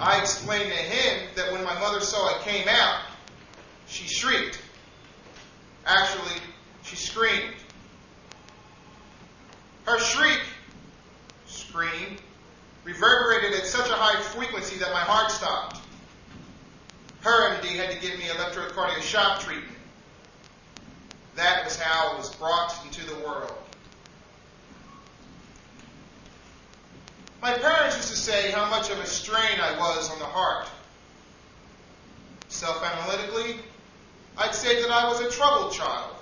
I explained to him that when my mother saw I came out, she shrieked. Actually, she screamed. Her shriek, scream, reverberated at such a high frequency that my heart stopped. Her MD had to give me electrocardiogram shock treatment. That was how it was brought into the world. My parents used to say how much of a strain I was on the heart. Self analytically, I'd say that I was a troubled child.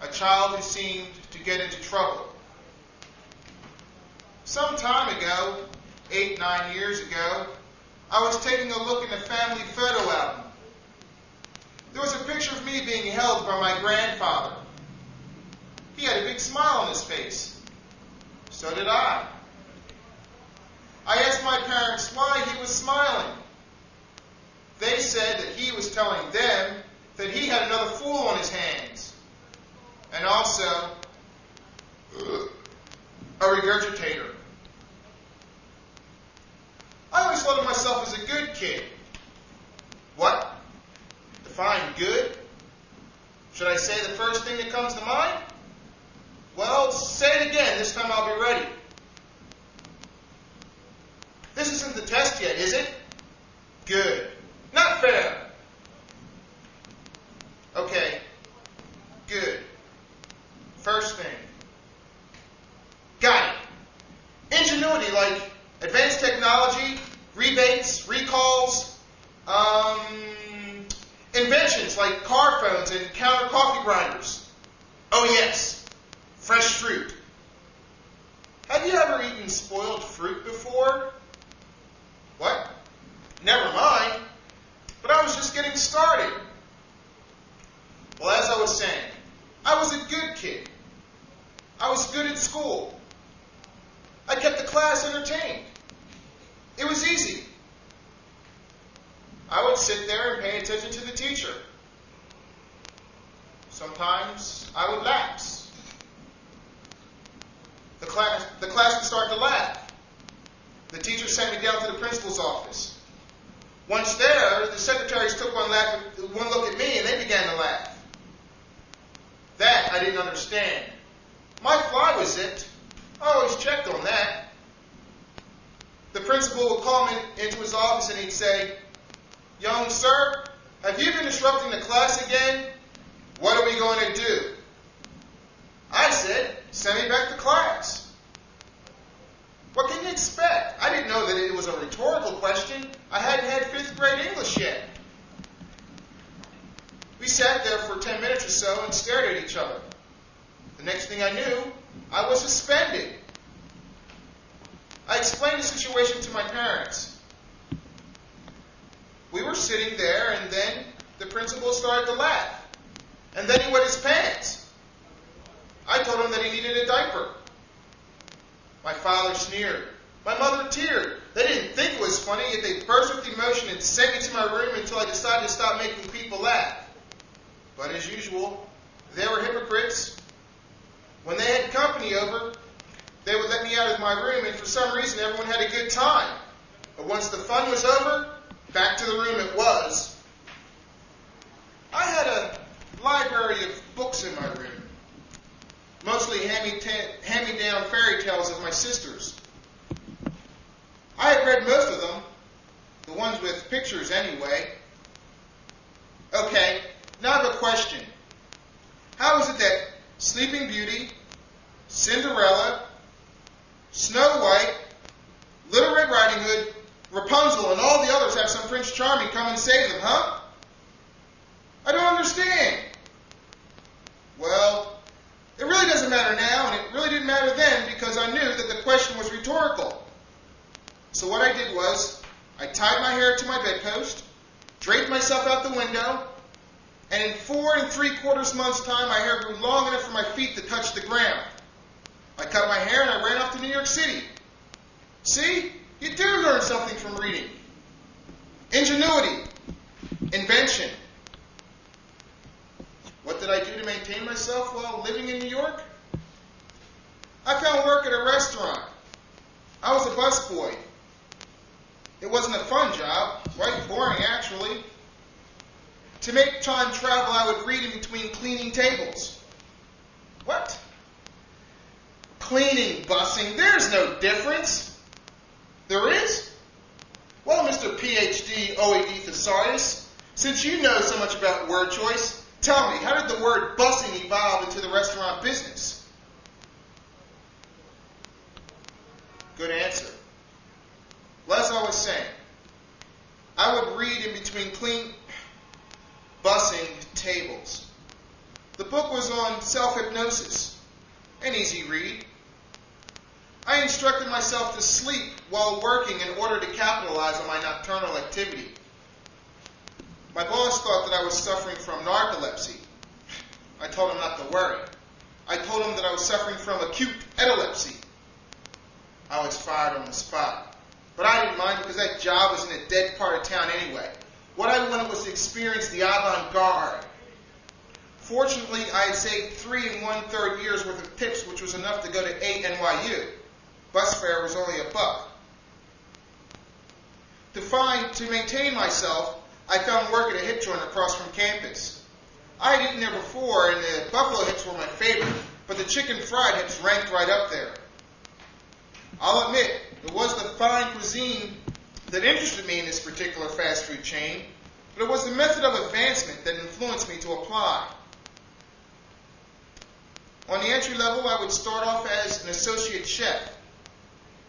A child who seemed to get into trouble. Some time ago, eight, nine years ago, I was taking a look in the family photo album. There was a picture of me being held by my grandfather. He had a big smile on his face. So did I. I asked my parents why he was smiling. They said that he was telling them that he had another fool on his hands. And also, a regurgitator. I always thought of myself as a good kid. What? Define good? Should I say the first thing that comes to mind? Well, say it again. This time I'll be ready. Isn't the test yet, is it? Good. Not fair. Okay. Good. First thing. Got it. Ingenuity like advanced technology, rebates, recalls, um, inventions like car phones and counter coffee grinders. Oh yes, fresh fruit. Have you ever eaten spoiled fruit before? What? Never mind. But I was just getting started. Well, as I was saying, I was a good kid. I was good at school. I kept the class entertained. It was easy. I would sit there and pay attention to the teacher. Sometimes I would lapse. The class, the class would start to laugh. The teacher sent me down to the principal's office. Once there, the secretaries took one, laugh, one look at me and they began to laugh. That I didn't understand. My fly was zipped. I always checked on that. The principal would call me into his office and he'd say, Young sir, have you been disrupting the class again? What are we going to do? I said, Send me back to class. What can you expect? I didn't know that it was a rhetorical question. I hadn't had fifth grade English yet. We sat there for 10 minutes or so and stared at each other. The next thing I knew, I was suspended. I explained the situation to my parents. We were sitting there, and then the principal started to laugh. And then he wet his pants. I told him that he needed a diaper. My father sneered. My mother teared. They didn't think it was funny, yet they burst with emotion and sent me to my room until I decided to stop making people laugh. But as usual, they were hypocrites. When they had company over, they would let me out of my room, and for some reason, everyone had a good time. But once the fun was over, back to the room it was. I had a library of books in my room, mostly hand-me-down fairy tales of my sisters. I had read most of them, the ones with pictures anyway. Okay, now I have a question. How is it that Sleeping Beauty, Cinderella, Snow White, Little Red Riding Hood, Rapunzel, and all the others have some Prince Charming come and save them, huh? I don't understand. Well, it really doesn't matter now, and it really didn't matter then because I knew that the question was rhetorical. So what I did was, I tied my hair to my bedpost, draped myself out the window, and in four and three quarters months' time, my hair grew long enough for my feet to touch the ground. I cut my hair and I ran off to New York City. See? You do learn something from reading. Ingenuity, invention. What did I do to maintain myself while living in New York? I found work at a restaurant. I was a busboy. It wasn't a fun job, right? boring actually. To make time travel, I would read in between cleaning tables. What? Cleaning, bussing, there's no difference. There is? Well, Mr. PhD OAD Thesaurus, since you know so much about word choice, tell me, how did the word bussing evolve into the restaurant business? Good answer. Well, as I was saying, I would read in between clean bussing tables. The book was on self hypnosis, an easy read. I instructed myself to sleep while working in order to capitalize on my nocturnal activity. My boss thought that I was suffering from narcolepsy. I told him not to worry. I told him that I was suffering from acute epilepsy. I was fired on the spot. But I didn't mind because that job was in a dead part of town anyway. What I wanted was to experience the avant-garde. Fortunately, I had saved three and one-third years worth of tips, which was enough to go to 8 NYU. Bus fare was only a buck. To find, to maintain myself, I found work at a hip joint across from campus. I had eaten there before, and the buffalo hips were my favorite, but the chicken fried hips ranked right up there. I'll admit, it was the fine cuisine that interested me in this particular fast food chain, but it was the method of advancement that influenced me to apply. On the entry level, I would start off as an associate chef.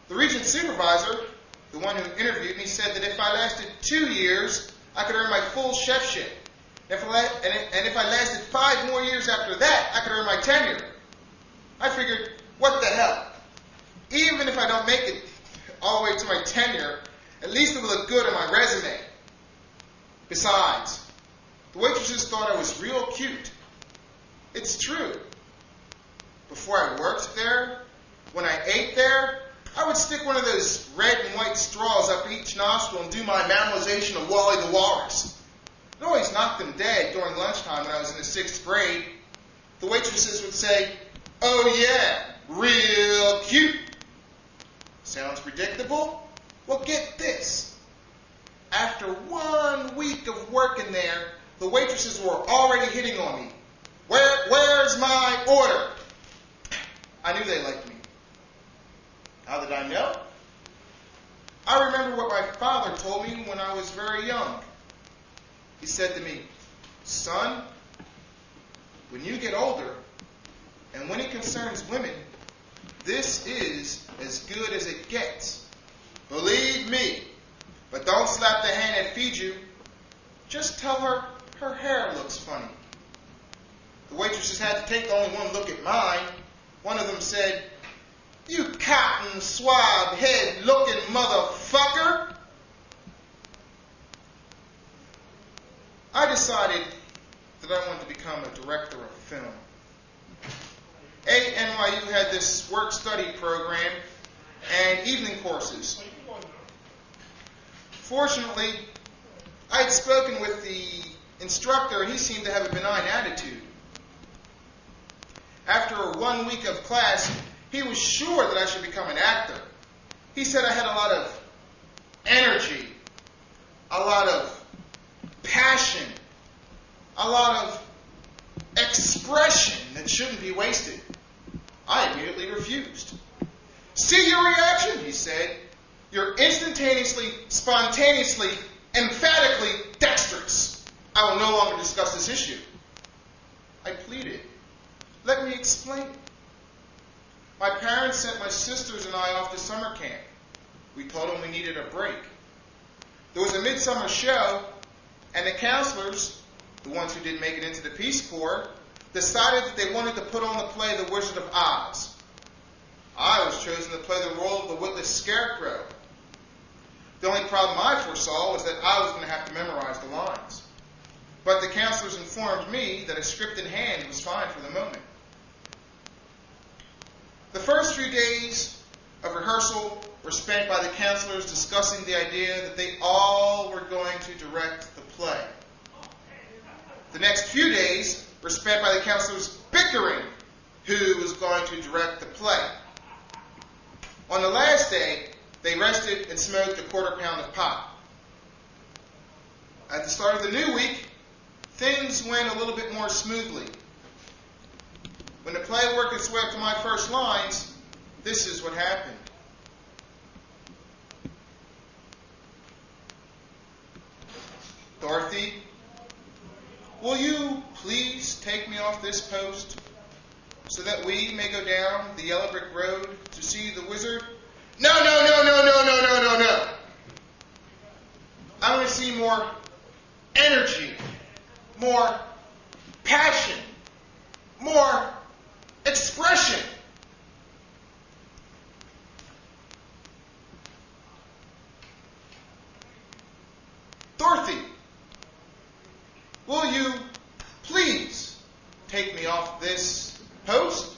The region supervisor, the one who interviewed me, said that if I lasted two years, I could earn my full chefship. If I, and if I lasted five more years after that, I could earn my tenure. I figured, what the hell? Even if I don't make it all the way to my tenure, at least it will look good on my resume. Besides, the waitresses thought I was real cute. It's true. Before I worked there, when I ate there, I would stick one of those red and white straws up each nostril and do my memorization of Wally the Walrus. It always knocked them dead during lunchtime when I was in the sixth grade. The waitresses would say, Oh yeah, real cute. Sounds predictable? Well, get this. After one week of working there, the waitresses were already hitting on me. Where, where's my order? I knew they liked me. How did I know? I remember what my father told me when I was very young. He said to me, Son, when you get older, and when it concerns women, this is as good as it gets. Believe me. But don't slap the hand that feeds you. Just tell her her hair looks funny. The waitresses had to take only one look at mine. One of them said, you cotton swab head looking motherfucker. I decided that I wanted to become a director of film. NYU had this work study program and evening courses. Fortunately, I had spoken with the instructor and he seemed to have a benign attitude. After one week of class, he was sure that I should become an actor. He said I had a lot of energy, a lot of passion, a lot of expression that shouldn't be wasted. I immediately refused. See your reaction, he said. You're instantaneously, spontaneously, emphatically dexterous. I will no longer discuss this issue. I pleaded. Let me explain. My parents sent my sisters and I off to summer camp. We told them we needed a break. There was a midsummer show, and the counselors, the ones who didn't make it into the Peace Corps, decided that they wanted to put on the play The Wizard of Oz. I was chosen to play the role of the witless scarecrow. The only problem I foresaw was that I was going to have to memorize the lines. But the counselors informed me that a script in hand was fine for the moment. The first few days of rehearsal were spent by the counselors discussing the idea that they all were going to direct the play. The next few days were spent by the counselors bickering who was going to direct the play. On the last day, they rested and smoked a quarter pound of pot. At the start of the new week, things went a little bit more smoothly. When the play worked its way up to my first lines, this is what happened. Dorothy, will you please take me off this post so that we may go down the yellow brick road to see the wizard? No, no, no, no, no, no, no, no, no. I want to see more energy, more passion, more expression. Dorothy, will you off this post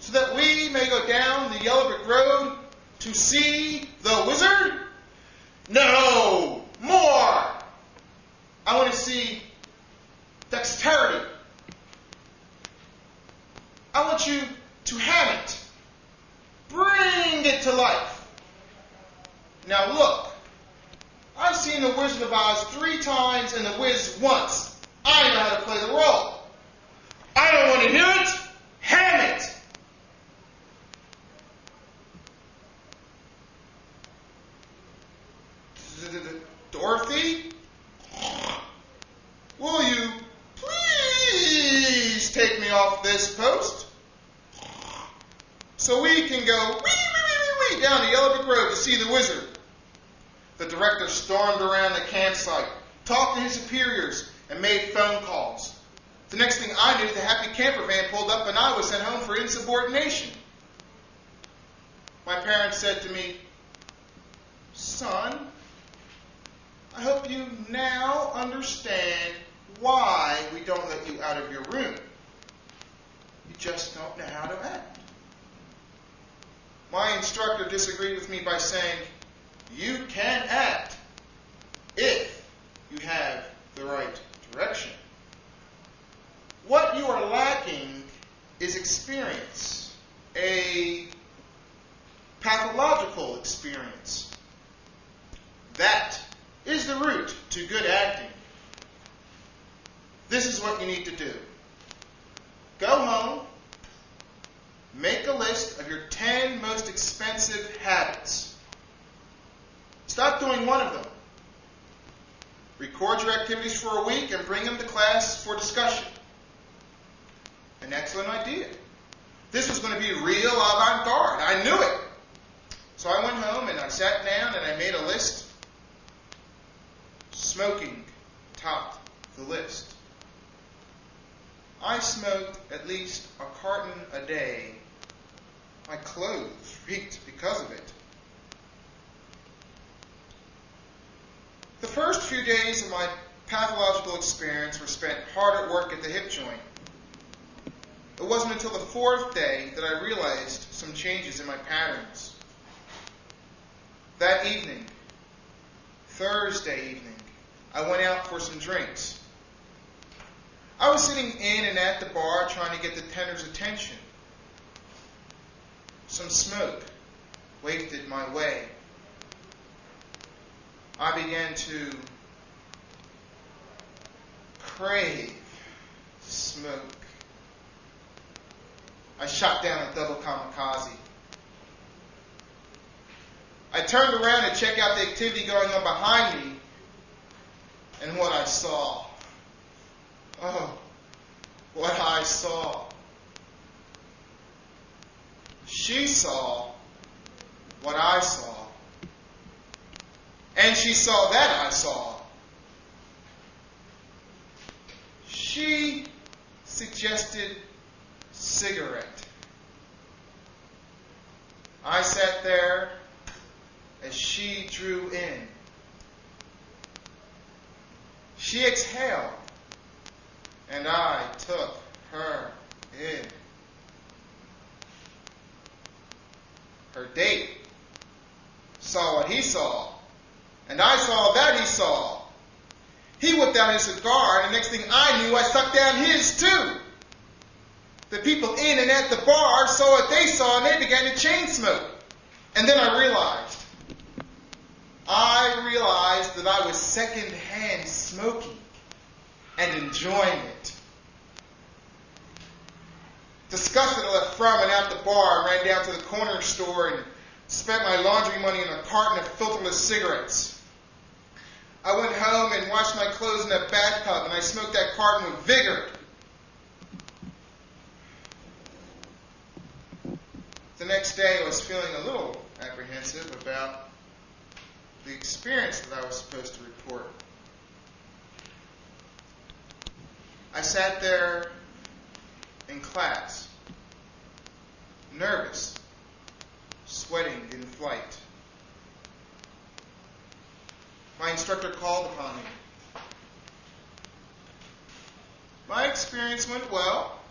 so that we may go down the yellow brick road to see the wizard? No, more. I want to see dexterity. I want you to have it. Bring it to life. Now look, I've seen the Wizard of Oz three times and the Wiz once. I know how to play the role. To hear it. Ham it. Dorothy, will you please take me off this post so we can go wee, wee, wee, down the Yellow Brick Road to see the wizard? The director stormed around the campsite, talked to his superiors, and made phone calls. The next thing I knew, the happy camper van pulled up and I was sent home for insubordination. My parents said to me, Son, I hope you now understand why we don't let you out of your room. You just don't know how to act. My instructor disagreed with me by saying, You can act if you have the right direction. Lacking is experience, a pathological experience. That is the route to good acting. This is what you need to do. Go home, make a list of your 10 most expensive habits. Stop doing one of them. Record your activities for a week and bring them to class for discussion. An excellent idea. This was going to be real avant garde. I knew it. So I went home and I sat down and I made a list. Smoking topped the list. I smoked at least a carton a day. My clothes reeked because of it. The first few days of my pathological experience were spent hard at work at the hip joint. It wasn't until the fourth day that I realized some changes in my patterns. That evening, Thursday evening, I went out for some drinks. I was sitting in and at the bar trying to get the tender's attention. Some smoke wafted my way. I began to crave smoke. I shot down a double kamikaze. I turned around to check out the activity going on behind me, and what I saw. Oh, what I saw. She saw what I saw. And she saw that I saw. She suggested cigarette. I sat there as she drew in. She exhaled, and I took her in. her date, saw what he saw, and I saw that he saw. He whipped out his cigar, and the next thing I knew, I sucked down his too. The people in and at the bar saw what they saw, and they began to chain smoke. And then I realized, I realized that I was secondhand smoking and enjoying it. Disgusted, I left from and out the bar and ran down to the corner store and spent my laundry money on a carton of filterless cigarettes. I went home and washed my clothes in a bathtub and I smoked that carton with vigor. The next day I was feeling a little apprehensive about the experience that I was supposed to report. I sat there in class, nervous, sweating in flight. My instructor called upon me. My experience went well.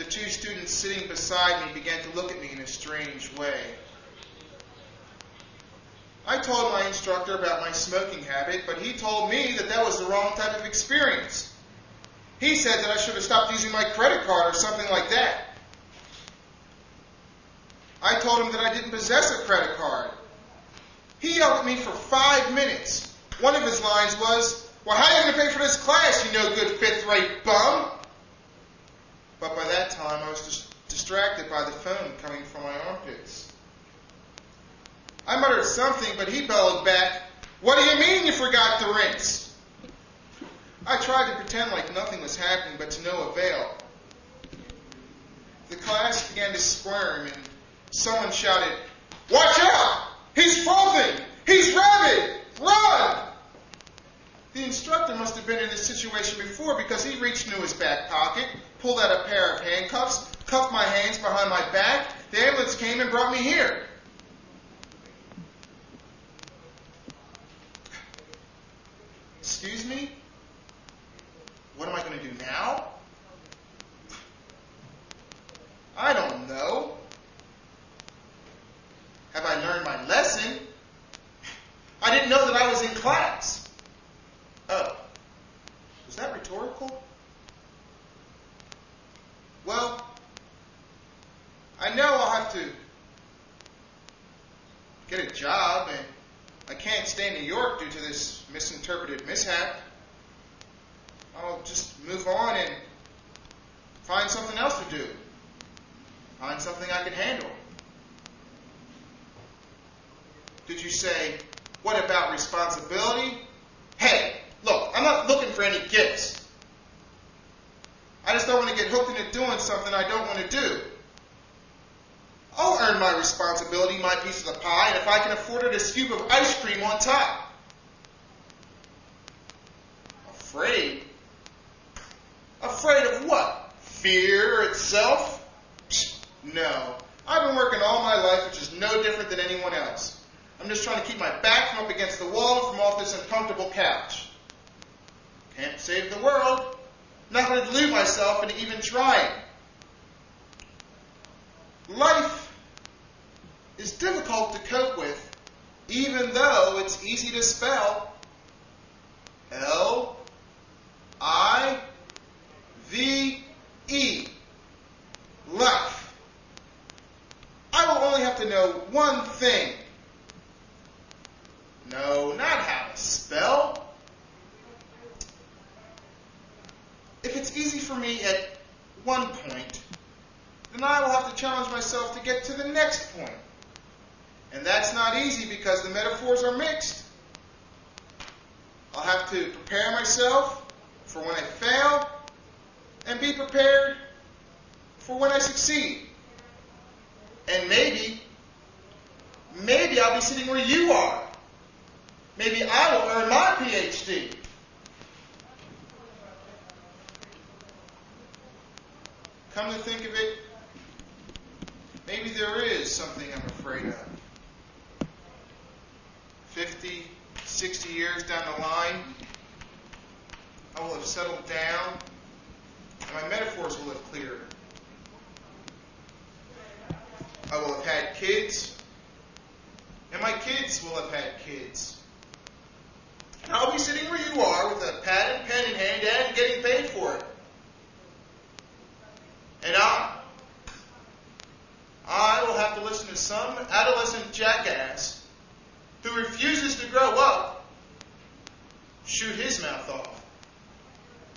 The two students sitting beside me began to look at me in a strange way. I told my instructor about my smoking habit, but he told me that that was the wrong type of experience. He said that I should have stopped using my credit card or something like that. I told him that I didn't possess a credit card. He yelled at me for five minutes. One of his lines was, Well, how are you going to pay for this class, you no good fifth rate bum? But by that time, I was dis- distracted by the phone coming from my armpits. I muttered something, but he bellowed back, What do you mean you forgot to rinse? I tried to pretend like nothing was happening, but to no avail. The class began to squirm, and someone shouted, Watch out! He's frothing! He's rabid! Run! The instructor must have been in this situation before because he reached into his back pocket, pulled out a pair of handcuffs, cuffed my hands behind my back. The ambulance came and brought me here. Excuse me? What am I going to do now? I don't know. Have I learned my lesson? I didn't know that I was in class. Oh, was that rhetorical? Well, I know I'll have to get a job, and I can't stay in New York due to this misinterpreted mishap. I'll just move on and find something else to do. Find something I can handle. Did you say, what about responsibility? Hey, look, I'm not looking for any gifts. I just don't want to get hooked into doing something I don't want to do. I'll earn my responsibility, my piece of the pie, and if I can afford it, a scoop of ice cream on top. Afraid? Afraid of what? Fear itself? No. I've been working all my life, which is no different than anyone else. I'm just trying to keep my back from up against the wall from off this uncomfortable couch. Can't save the world. Not going to delude myself into even trying. Life is difficult to cope with, even though it's easy to spell. L I V E. Life. I will only have to know one thing. No, not how to spell. If it's easy for me at one point, then I will have to challenge myself to get to the next point. And that's not easy because the metaphors are mixed. I'll have to prepare myself for when I fail and be prepared for when I succeed. And maybe, maybe I'll be sitting where you are. Maybe I will earn my PhD. Come to think of it, maybe there is something I'm afraid of. 50, 60 years down the line, I will have settled down and my metaphors will have cleared. I will have had kids, and my kids will have had kids. And I'll be sitting where you are with a pad and pen in hand and getting paid for it. And I, I will have to listen to some adolescent jackass who refuses to grow up shoot his mouth off.